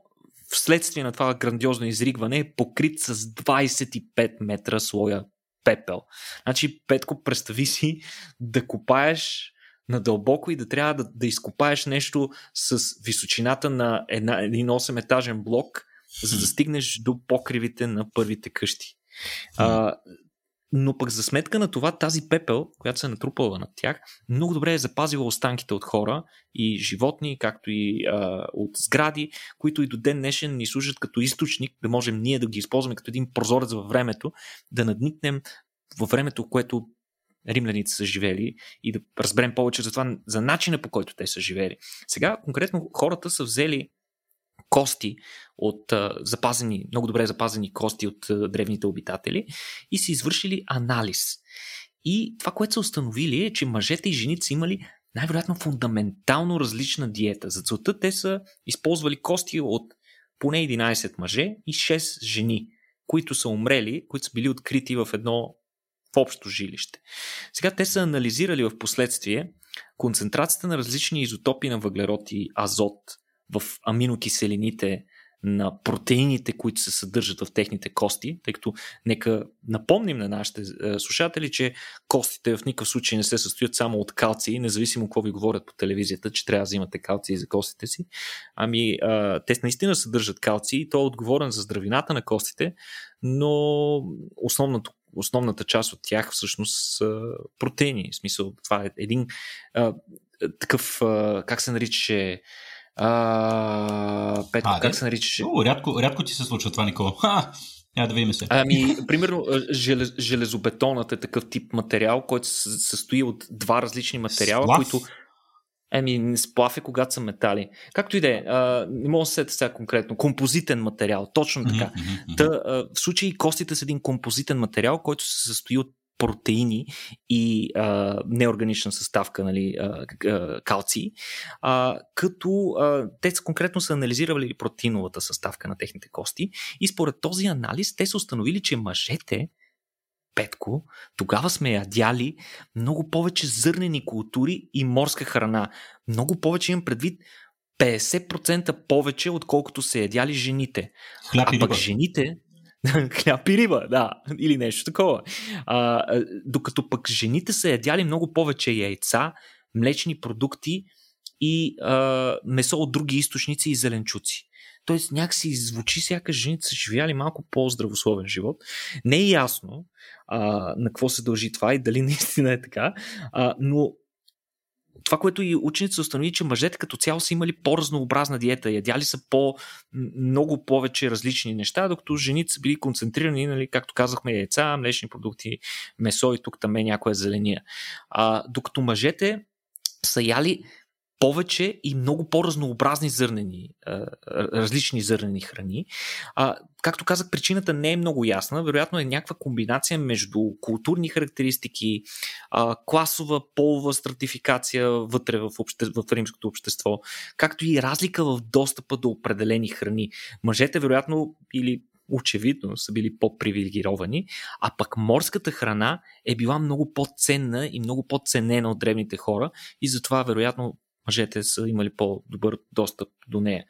вследствие на това грандиозно изригване е покрит с 25 метра слоя пепел. Значи, Петко, представи си да копаеш надълбоко и да трябва да, да изкопаеш нещо с височината на една, един 8-етажен блок, за да стигнеш до покривите на първите къщи. А, но пък за сметка на това тази пепел, която се е натрупала над тях, много добре е запазила останките от хора и животни, както и а, от сгради, които и до ден днешен ни служат като източник, да можем ние да ги използваме като един прозорец във времето, да надникнем във времето, което римляните са живели и да разберем повече за това, за начина по който те са живели. Сега конкретно хората са взели кости от запазени, много добре запазени кости от древните обитатели и са извършили анализ. И това, което са установили е, че мъжете и жените са имали най-вероятно фундаментално различна диета. За целта те са използвали кости от поне 11 мъже и 6 жени, които са умрели, които са били открити в едно в общо жилище. Сега те са анализирали в последствие концентрацията на различни изотопи на въглерод и азот в аминокиселините на протеините, които се съдържат в техните кости, тъй като нека напомним на нашите е, слушатели, че костите в никакъв случай не се състоят само от калци, независимо какво ви говорят по телевизията, че трябва да взимате калци за костите си. Ами, те наистина съдържат калци и той е отговорен за здравината на костите, но основното основната част от тях всъщност са протеини. В смисъл, това е един а, такъв, а, как се наричаше, а, Петко, а, как се наричаше? О, рядко, рядко ти се случва това, Никола. Ха! Я да видим се. Ами, примерно, желез, железобетонът е такъв тип материал, който се състои от два различни материала, Сплав? които Еми, сплав е когато са метали. Както и да е, не мога да се сета сега конкретно. Композитен материал, точно така. Mm-hmm, Та, а, в случай костите са един композитен материал, който се състои от протеини и а, неорганична съставка, нали, а, а, калци, а, като а, те конкретно са анализирали протеиновата съставка на техните кости и според този анализ те са установили, че мъжете Петко, тогава сме ядяли много повече зърнени култури и морска храна. Много повече имам предвид 50% повече, отколкото са ядяли жените. Хляб а пък жените, хляб и риба, да, или нещо такова. А, докато пък жените са ядяли много повече яйца, млечни продукти и а, месо от други източници и зеленчуци. Тоест някакси звучи сякаш жените са живяли малко по-здравословен живот. Не е ясно а, на какво се дължи това и дали наистина е така, а, но това, което и учените са установили, че мъжете като цяло са имали по-разнообразна диета, ядяли са по много повече различни неща, докато жените са били концентрирани, нали, както казахме, яйца, млечни продукти, месо и тук там е някоя зеления. А, докато мъжете са яли повече и много по-разнообразни зърнени, различни зърнени храни. Както казах, причината не е много ясна. Вероятно е някаква комбинация между културни характеристики, класова, полова стратификация вътре в, обще... в римското общество, както и разлика в достъпа до определени храни. Мъжете, вероятно, или очевидно са били по-привилегировани, а пък морската храна е била много по-ценна и много по-ценена от древните хора и затова вероятно мъжете са имали по-добър достъп до нея.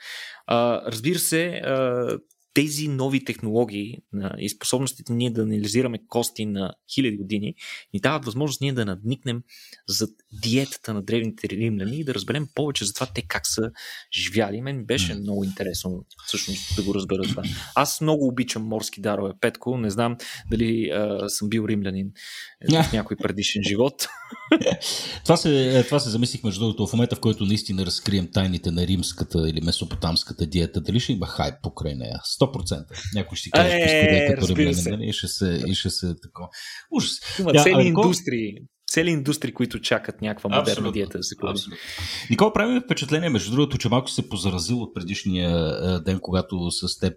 А, разбира се, а, тези нови технологии и способностите ние да анализираме кости на хиляди години ни дават възможност ние да надникнем за диетата на древните римляни и да разберем повече за това те как са живяли. Мен беше много интересно всъщност да го разбера това. Аз много обичам морски дарове. Петко, не знам дали а, съм бил римлянин в някой предишен живот. това, се, това се замислих между другото в момента, в който наистина разкрием тайните на римската или месопотамската диета. Дали ще има хайп покрай нея? 100%. Някой ще каже, е, е, като римлянин, нали? и ще се, и ще се такова. Ужас. Има цели а, индустрии цели индустрии, които чакат някаква модерна абсолютно, диета да се клади. Никола, прави впечатление, между другото, че малко се позаразил от предишния ден, когато с теб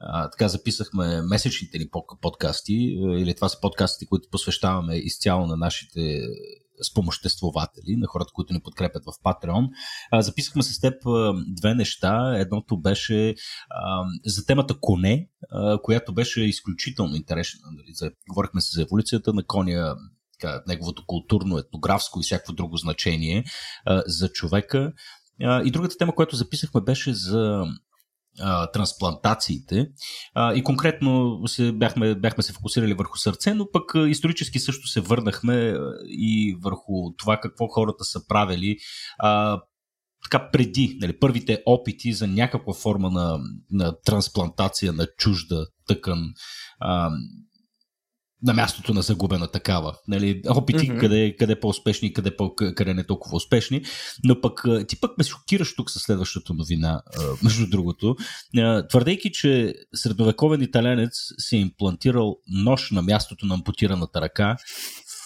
а, така записахме месечните ни подкасти, или това са подкастите, които посвещаваме изцяло на нашите спомоществователи, на хората, които ни подкрепят в Patreon. А, записахме с теб две неща. Едното беше а, за темата коне, а, която беше изключително интересна. Нали, говорихме се за еволюцията на коня, така, неговото културно, етнографско и всяко друго значение а, за човека. А, и другата тема, която записахме, беше за а, трансплантациите. А, и конкретно се, бяхме, бяхме се фокусирали върху сърце, но пък а, исторически също се върнахме и върху това какво хората са правили а, така преди, нали, първите опити за някаква форма на, на трансплантация на чужда тъкан. А, на мястото на загубена такава. Нали, опити mm-hmm. къде, къде по-успешни, къде, по, къде не толкова успешни. Но пък ти пък ме шокираш тук със следващата новина, между другото, твърдейки, че средновековен италянец си е имплантирал нож на мястото на ампутираната ръка.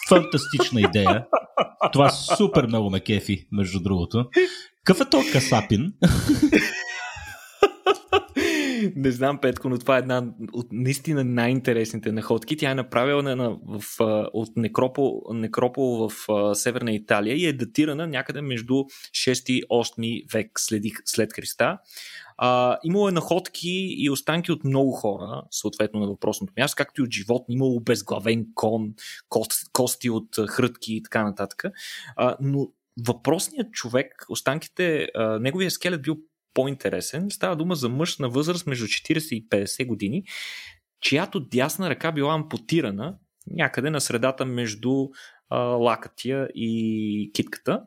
Фантастична идея. Това супер много ме кефи, между другото. Какъв е то Касапин? Не знам, Петко, но това е една от наистина най-интересните находки. Тя е направена на, в, от некропол, некропол в а, Северна Италия и е датирана някъде между 6 и 8 век след, след Христа. А, имало е находки и останки от много хора, съответно на въпросното място, както и от животни. Имало безглавен кон, кост, кости от хрътки и така нататък. А, но въпросният човек, останките, а, неговия скелет бил по-интересен. Става дума за мъж на възраст между 40 и 50 години, чиято дясна ръка била ампутирана някъде на средата между а, лакътия и китката,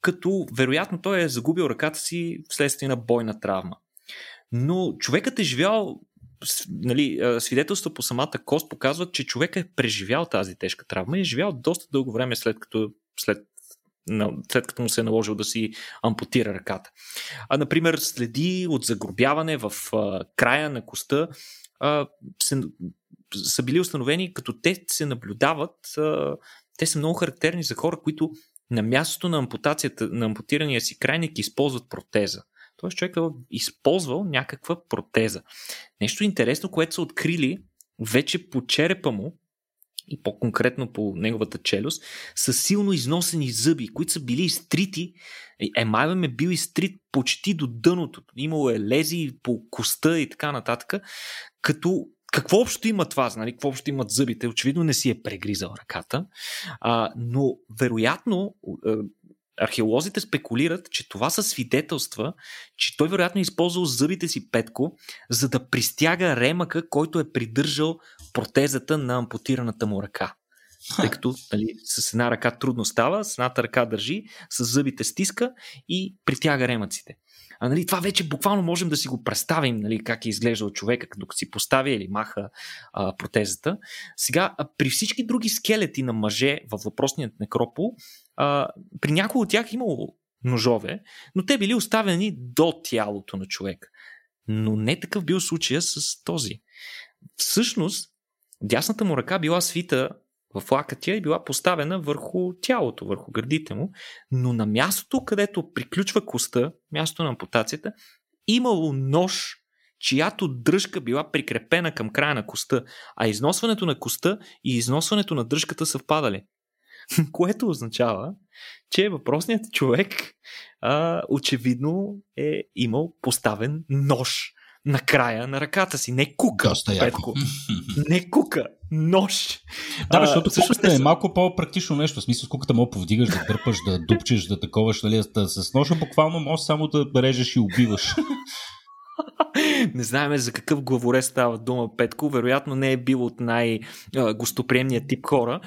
като вероятно той е загубил ръката си вследствие на бойна травма. Но човекът е живял нали, свидетелства по самата кост показват, че човек е преживял тази тежка травма и е живял доста дълго време след като след след като му се е наложил да си ампутира ръката. А, например, следи от загробяване в а, края на коста а, се, са били установени, като те се наблюдават, а, те са много характерни за хора, които на мястото на ампутацията, на ампутирания си крайник използват протеза. Тоест човек е използвал някаква протеза. Нещо интересно, което са открили вече по черепа му, и по-конкретно по неговата челюст, са силно износени зъби, които са били изтрити. Емайлът е бил изтрит почти до дъното. Имало е лези по коста и така нататък. Като какво общо има това? Нали? Какво общо имат зъбите? Очевидно не си е прегризал ръката. А, но вероятно археолозите спекулират, че това са свидетелства, че той вероятно е използвал зъбите си петко, за да пристяга ремъка, който е придържал протезата на ампутираната му ръка. тъй като нали, с една ръка трудно става, с едната ръка държи, с зъбите стиска и притяга ремъците. А, нали, това вече буквално можем да си го представим, нали, как е изглеждал човека, като си поставя или маха а, протезата. Сега, а, при всички други скелети на мъже във въпросният некропол, а, при някои от тях имало ножове, но те били оставени до тялото на човек. Но не такъв бил случая с този. Всъщност, дясната му ръка била свита в лакътя и била поставена върху тялото, върху гърдите му, но на мястото, където приключва коста, мястото на ампутацията, имало нож, чиято дръжка била прикрепена към края на коста, а износването на коста и износването на дръжката съвпадали. Което означава, че въпросният човек а, очевидно е имал поставен нож на края на ръката си. Не кука, Доста Петко. Не кука, нож. Да, защото а, куката е малко по-практично нещо. В смисъл, с куката мога повдигаш, да дърпаш, да дупчеш, да таковаш, нали, с ножа буквално можеш само да режеш и убиваш. не знаем за какъв главорез става дума Петко. Вероятно не е бил от най-гостоприемния тип хора,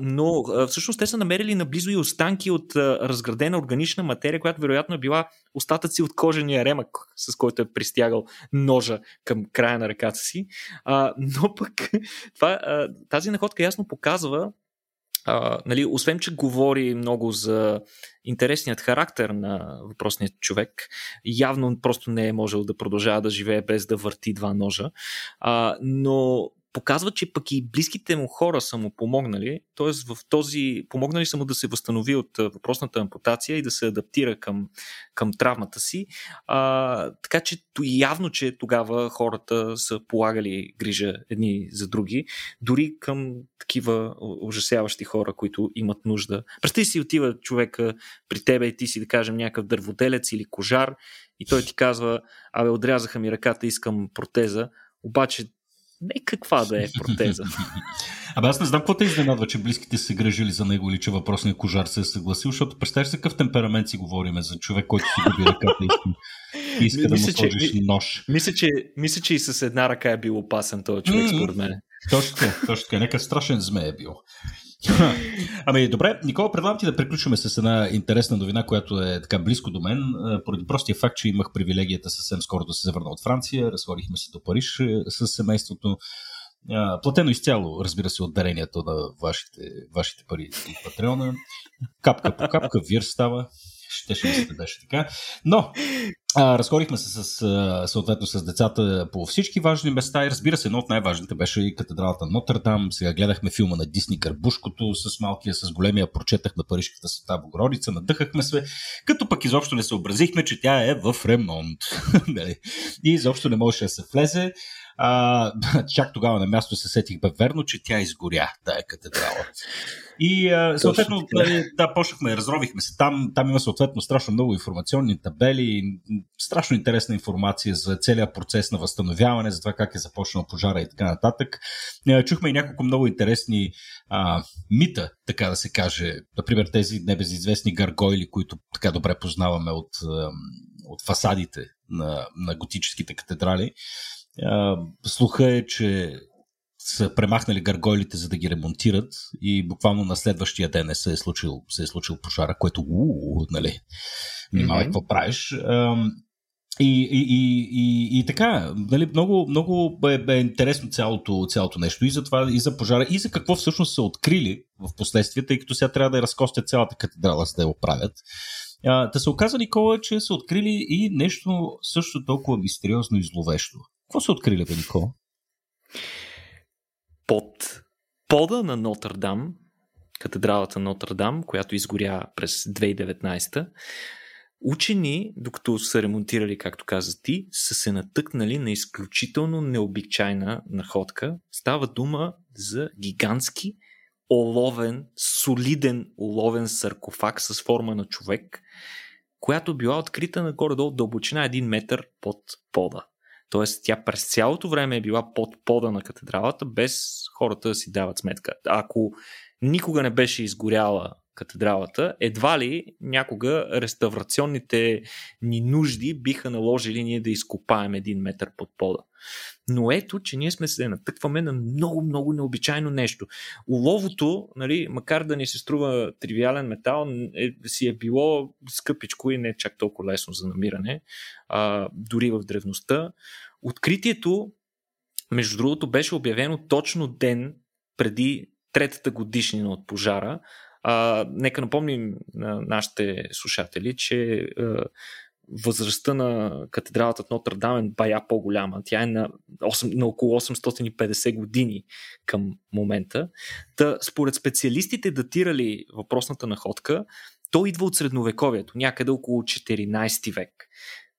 но всъщност те са намерили наблизо и останки от разградена органична материя, която вероятно е била остатъци от кожения ремък, с който е пристягал ножа към края на ръката си. но пък това, тази находка ясно показва а, нали, освен, че говори много за интересният характер на въпросният човек, явно просто не е можел да продължава да живее без да върти два ножа, а, но показва, че пък и близките му хора са му помогнали, т.е. в този, помогнали са му да се възстанови от въпросната ампутация и да се адаптира към, към травмата си. А, така че явно, че тогава хората са полагали грижа едни за други, дори към такива ужасяващи хора, които имат нужда. Представи си отива човека при тебе и ти си, да кажем, някакъв дърводелец или кожар и той ти казва, абе, отрязаха ми ръката, искам протеза, обаче не каква да е протеза. Абе аз не знам какво те изненадва, че близките се грежили за него или че въпросният кожар се е съгласил, защото представяш се какъв темперамент си говориме за човек, който си губи ръката и иска да му сложиш че, нож. Мисля че, мисля, че и с една ръка е бил опасен този човек, според мен. Точно така, точно така. Нека страшен зме е бил. Ами добре, Никола, предлагам ти да приключваме с една интересна новина, която е така близко до мен, поради простия факт, че имах привилегията съвсем скоро да се завърна от Франция, разходихме се до Париж с семейството. Платено изцяло, разбира се, от дарението на вашите, вашите пари и Патреона. Капка по капка, вир става ще ще мисля, беше така. Но, а, разходихме се с, съответно с децата по всички важни места и разбира се, едно от най-важните беше и катедралата Нотърдам. Сега гледахме филма на Дисни Гърбушкото с малкия, с големия, прочетах на Парижката света Богородица, надъхахме се, като пък изобщо не съобразихме, че тя е в ремонт. Нали? и изобщо не можеше да се влезе. А, чак тогава на място се сетих бе верно, че тя изгоря, тая катедрала. И а, съответно, да, да, почнахме, разровихме се. Там, там има съответно страшно много информационни табели, страшно интересна информация за целият процес на възстановяване, за това как е започнал пожара и така нататък. Чухме и няколко много интересни а, мита, така да се каже. Например, тези небезизвестни гаргойли, които така добре познаваме от, от фасадите на, на готическите катедрали. Слуха е, че са премахнали гаргойлите, за да ги ремонтират и буквално на следващия ден се е случил, се е случил пожара, което уу, нали, внимавай mm-hmm. какво правиш. И, и, и, и, и така, нали, много, много е, е интересно цялото, цялото нещо и за това, и за пожара, и за какво всъщност са открили в последствие, тъй като сега трябва да разкостят цялата катедрала, за да я оправят. Та се оказа, Никола, че са открили и нещо също толкова мистериозно и зловещо. Какво са открили, бе, Никола? Под пода на Нотърдам, катедралата Нотърдам, която изгоря през 2019 учени, докато са ремонтирали, както каза ти, са се натъкнали на изключително необичайна находка. Става дума за гигантски оловен, солиден оловен саркофаг с форма на човек, която била открита на горе-долу дълбочина 1 метър под пода. Тоест тя през цялото време е била под пода на катедралата, без хората да си дават сметка. Ако никога не беше изгоряла катедралата, едва ли някога реставрационните ни нужди биха наложили ние да изкопаем един метър под пода. Но ето, че ние сме се натъкваме на много, много необичайно нещо. Уловото, нали, макар да ни се струва тривиален метал, е, си е било скъпичко и не чак толкова лесно за намиране, а, дори в древността. Откритието, между другото, беше обявено точно ден преди третата годишнина от пожара. А, нека напомним на нашите слушатели, че а, възрастта на катедралата от Нотр Дам е бая по-голяма. Тя е на, 8, на около 850 години към момента. Та, според специалистите, датирали въпросната находка, то идва от средновековието, някъде около 14 век.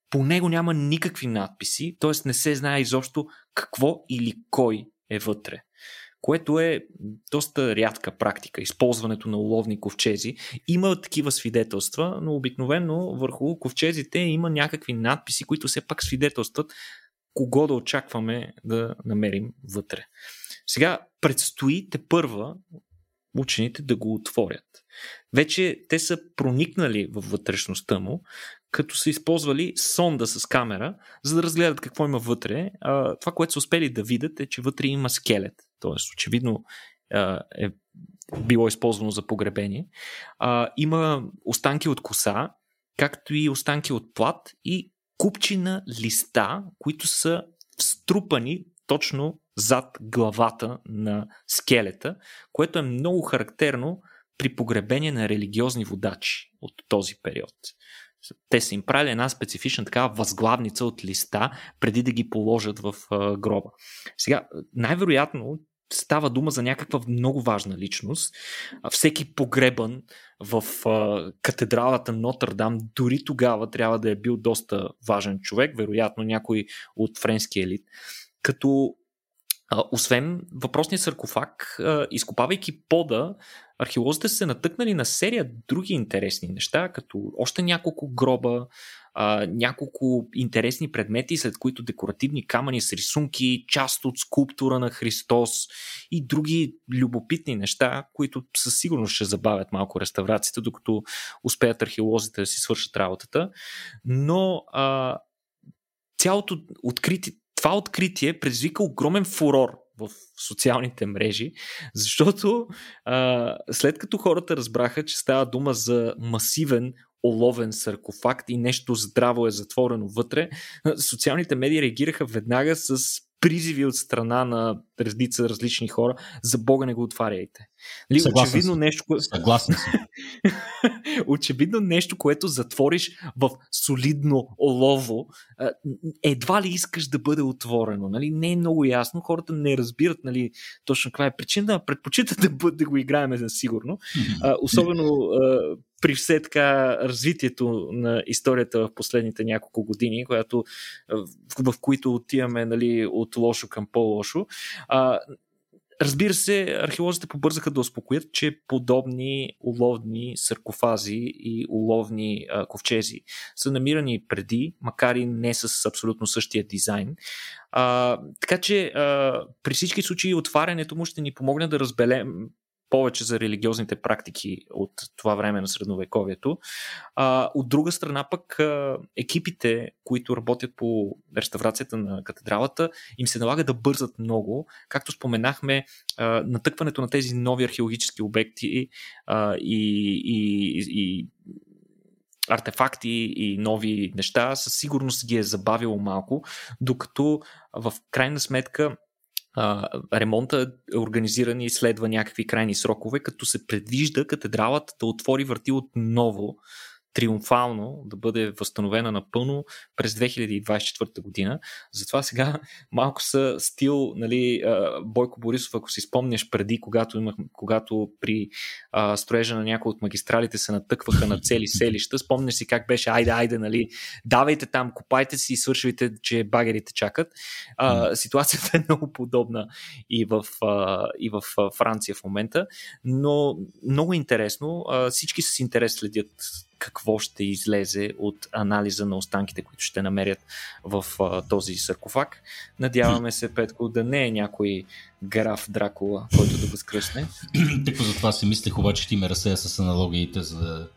По него няма никакви надписи, т.е. не се знае изобщо какво или кой е вътре което е доста рядка практика, използването на уловни ковчези. Има такива свидетелства, но обикновено върху ковчезите има някакви надписи, които все пак свидетелстват кого да очакваме да намерим вътре. Сега предстои те първа учените да го отворят. Вече те са проникнали във вътрешността му, като са използвали сонда с камера, за да разгледат какво има вътре. А, това, което са успели да видят е, че вътре има скелет. Тоест, очевидно а, е било използвано за погребение. А, има останки от коса, както и останки от плат и купчина листа, които са струпани точно зад главата на скелета, което е много характерно при погребение на религиозни водачи от този период. Те са им правили една специфична такава възглавница от листа, преди да ги положат в гроба. Сега, най-вероятно става дума за някаква много важна личност. Всеки погребан в катедралата Нотърдам, дори тогава трябва да е бил доста важен човек, вероятно някой от френски елит. Като освен въпросния саркофаг, изкопавайки пода, археолозите са натъкнали на серия други интересни неща, като още няколко гроба, няколко интересни предмети, след които декоративни камъни с рисунки, част от скулптура на Христос и други любопитни неща, които със сигурност ще забавят малко реставрацията, докато успеят археолозите да си свършат работата. Но цялото открити, това откритие предизвика огромен фурор в социалните мрежи, защото а, след като хората разбраха, че става дума за масивен оловен саркофаг и нещо здраво е затворено вътре, социалните медии реагираха веднага с призиви от страна на редица различни хора, за Бога не го отваряйте. Нали, очевидно съм. нещо, Съгласен съм. очевидно нещо, което затвориш в солидно олово, едва ли искаш да бъде отворено. Нали? Не е много ясно, хората не разбират нали, точно каква е причина, предпочитат да, бъде, да го играем за сигурно. особено при все така развитието на историята в последните няколко години, която, в, в които отиваме нали, от лошо към по-лошо. А, Разбира се, археолозите побързаха да успокоят, че подобни уловни саркофази и уловни а, ковчези са намирани преди, макар и не с абсолютно същия дизайн. А, така че а, при всички случаи отварянето му ще ни помогне да разберем повече за религиозните практики от това време на средновековието. А, от друга страна пък екипите, които работят по реставрацията на катедралата, им се налага да бързат много. Както споменахме, а, натъкването на тези нови археологически обекти а, и, и, и артефакти и нови неща, със сигурност ги е забавило малко, докато в крайна сметка ремонта е организиран и следва някакви крайни срокове, като се предвижда катедралата да отвори върти отново триумфално да бъде възстановена напълно през 2024 година. Затова сега малко са стил, нали, Бойко Борисов, ако си спомняш преди, когато, имах, когато при а, строежа на някои от магистралите се натъкваха на цели селища, спомняш си как беше, айде, айде, нали, давайте там, копайте си и свършвайте, че багерите чакат. А, ситуацията е много подобна и в, а, и в Франция в момента, но много интересно. А, всички с интерес следят какво ще излезе от анализа на останките, които ще намерят в а, този саркофаг. Надяваме се, Петко, да не е някой граф Дракула, който да възкръсне. Тъкво за това си мислех, обаче ти ме разсея с аналогиите за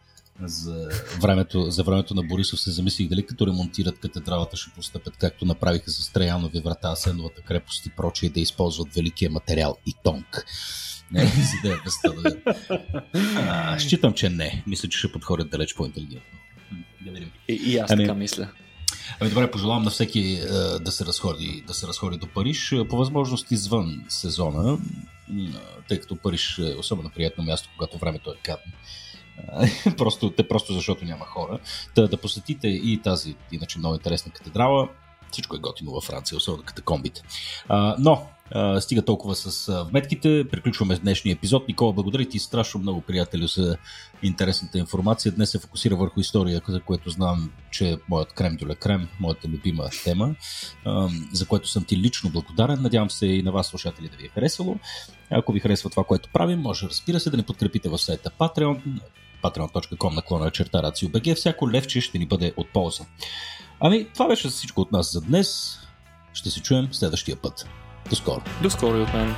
за времето, за времето на Борисов се замислих дали като ремонтират катедралата ще постъпят както направиха с Траянови врата, Асеновата крепост и прочие да използват великия материал и тонк. Не, за да е а, Считам, че не. Мисля, че ще подходят далеч по-интелигентно. Да видим. И, и аз ами, така мисля. Ами добре, пожелавам на всеки да се разходи, да се разходи до Париж, по възможност извън сезона, тъй като Париж е особено приятно място, когато времето е гадно. просто, те просто защото няма хора. Та, да посетите и тази, иначе много интересна катедрала. Всичко е готино във Франция, особено катакомбите. А, но, а, стига толкова с вметките. Приключваме днешния епизод. Никола, благодаря ти страшно много, приятели, за интересната информация. Днес се фокусира върху история, за което знам, че е моят крем дюле крем, моята любима тема, а, за което съм ти лично благодарен. Надявам се и на вас, слушатели, да ви е харесало. Ако ви харесва това, което правим, може, разбира се, да ни подкрепите в сайта Patreon patreon.com наклона черта RACIO.BG. Всяко левче ще ни бъде от полза. Ами, това беше всичко от нас за днес. Ще се чуем следващия път. До скоро. До скоро и от мен.